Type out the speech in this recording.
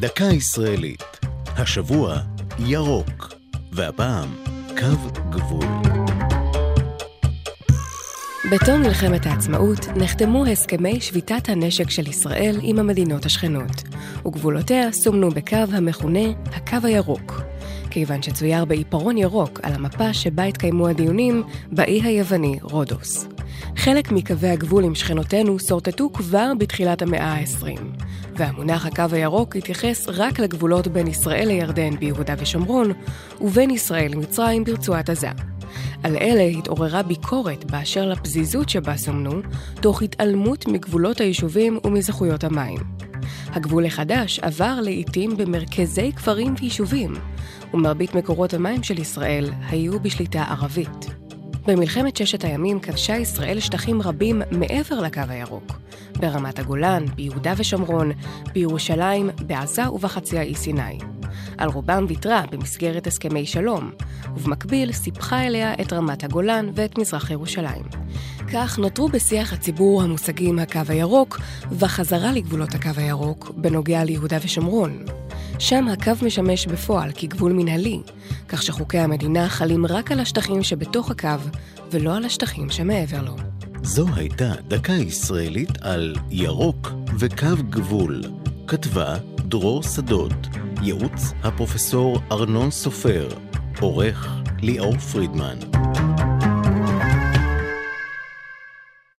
דקה ישראלית. השבוע, ירוק. והפעם, קו גבול. בתום מלחמת העצמאות נחתמו הסכמי שביתת הנשק של ישראל עם המדינות השכנות, וגבולותיה סומנו בקו המכונה הקו הירוק. כיוון שצויר בעיפרון ירוק על המפה שבה התקיימו הדיונים באי היווני רודוס. חלק מקווי הגבול עם שכנותינו שורטטו כבר בתחילת המאה ה-20, והמונח הקו הירוק התייחס רק לגבולות בין ישראל לירדן ביהודה ושומרון, ובין ישראל למצרים ברצועת עזה. על אלה התעוררה ביקורת באשר לפזיזות שבה סומנו, תוך התעלמות מגבולות היישובים ומזכויות המים. הגבול החדש עבר לעיתים במרכזי כפרים ויישובים, ומרבית מקורות המים של ישראל היו בשליטה ערבית. במלחמת ששת הימים כבשה ישראל שטחים רבים מעבר לקו הירוק, ברמת הגולן, ביהודה ושומרון, בירושלים, בעזה ובחצי האי סיני. על רובם ויתרה במסגרת הסכמי שלום, ובמקביל סיפחה אליה את רמת הגולן ואת מזרח ירושלים. כך נותרו בשיח הציבור המושגים הקו הירוק והחזרה לגבולות הקו הירוק בנוגע ליהודה ושומרון. שם הקו משמש בפועל כגבול מנהלי, כך שחוקי המדינה חלים רק על השטחים שבתוך הקו, ולא על השטחים שמעבר לו. זו הייתה דקה ישראלית על ירוק וקו גבול. כתבה דרור שדות, ייעוץ הפרופסור ארנון סופר, עורך ליאור פרידמן.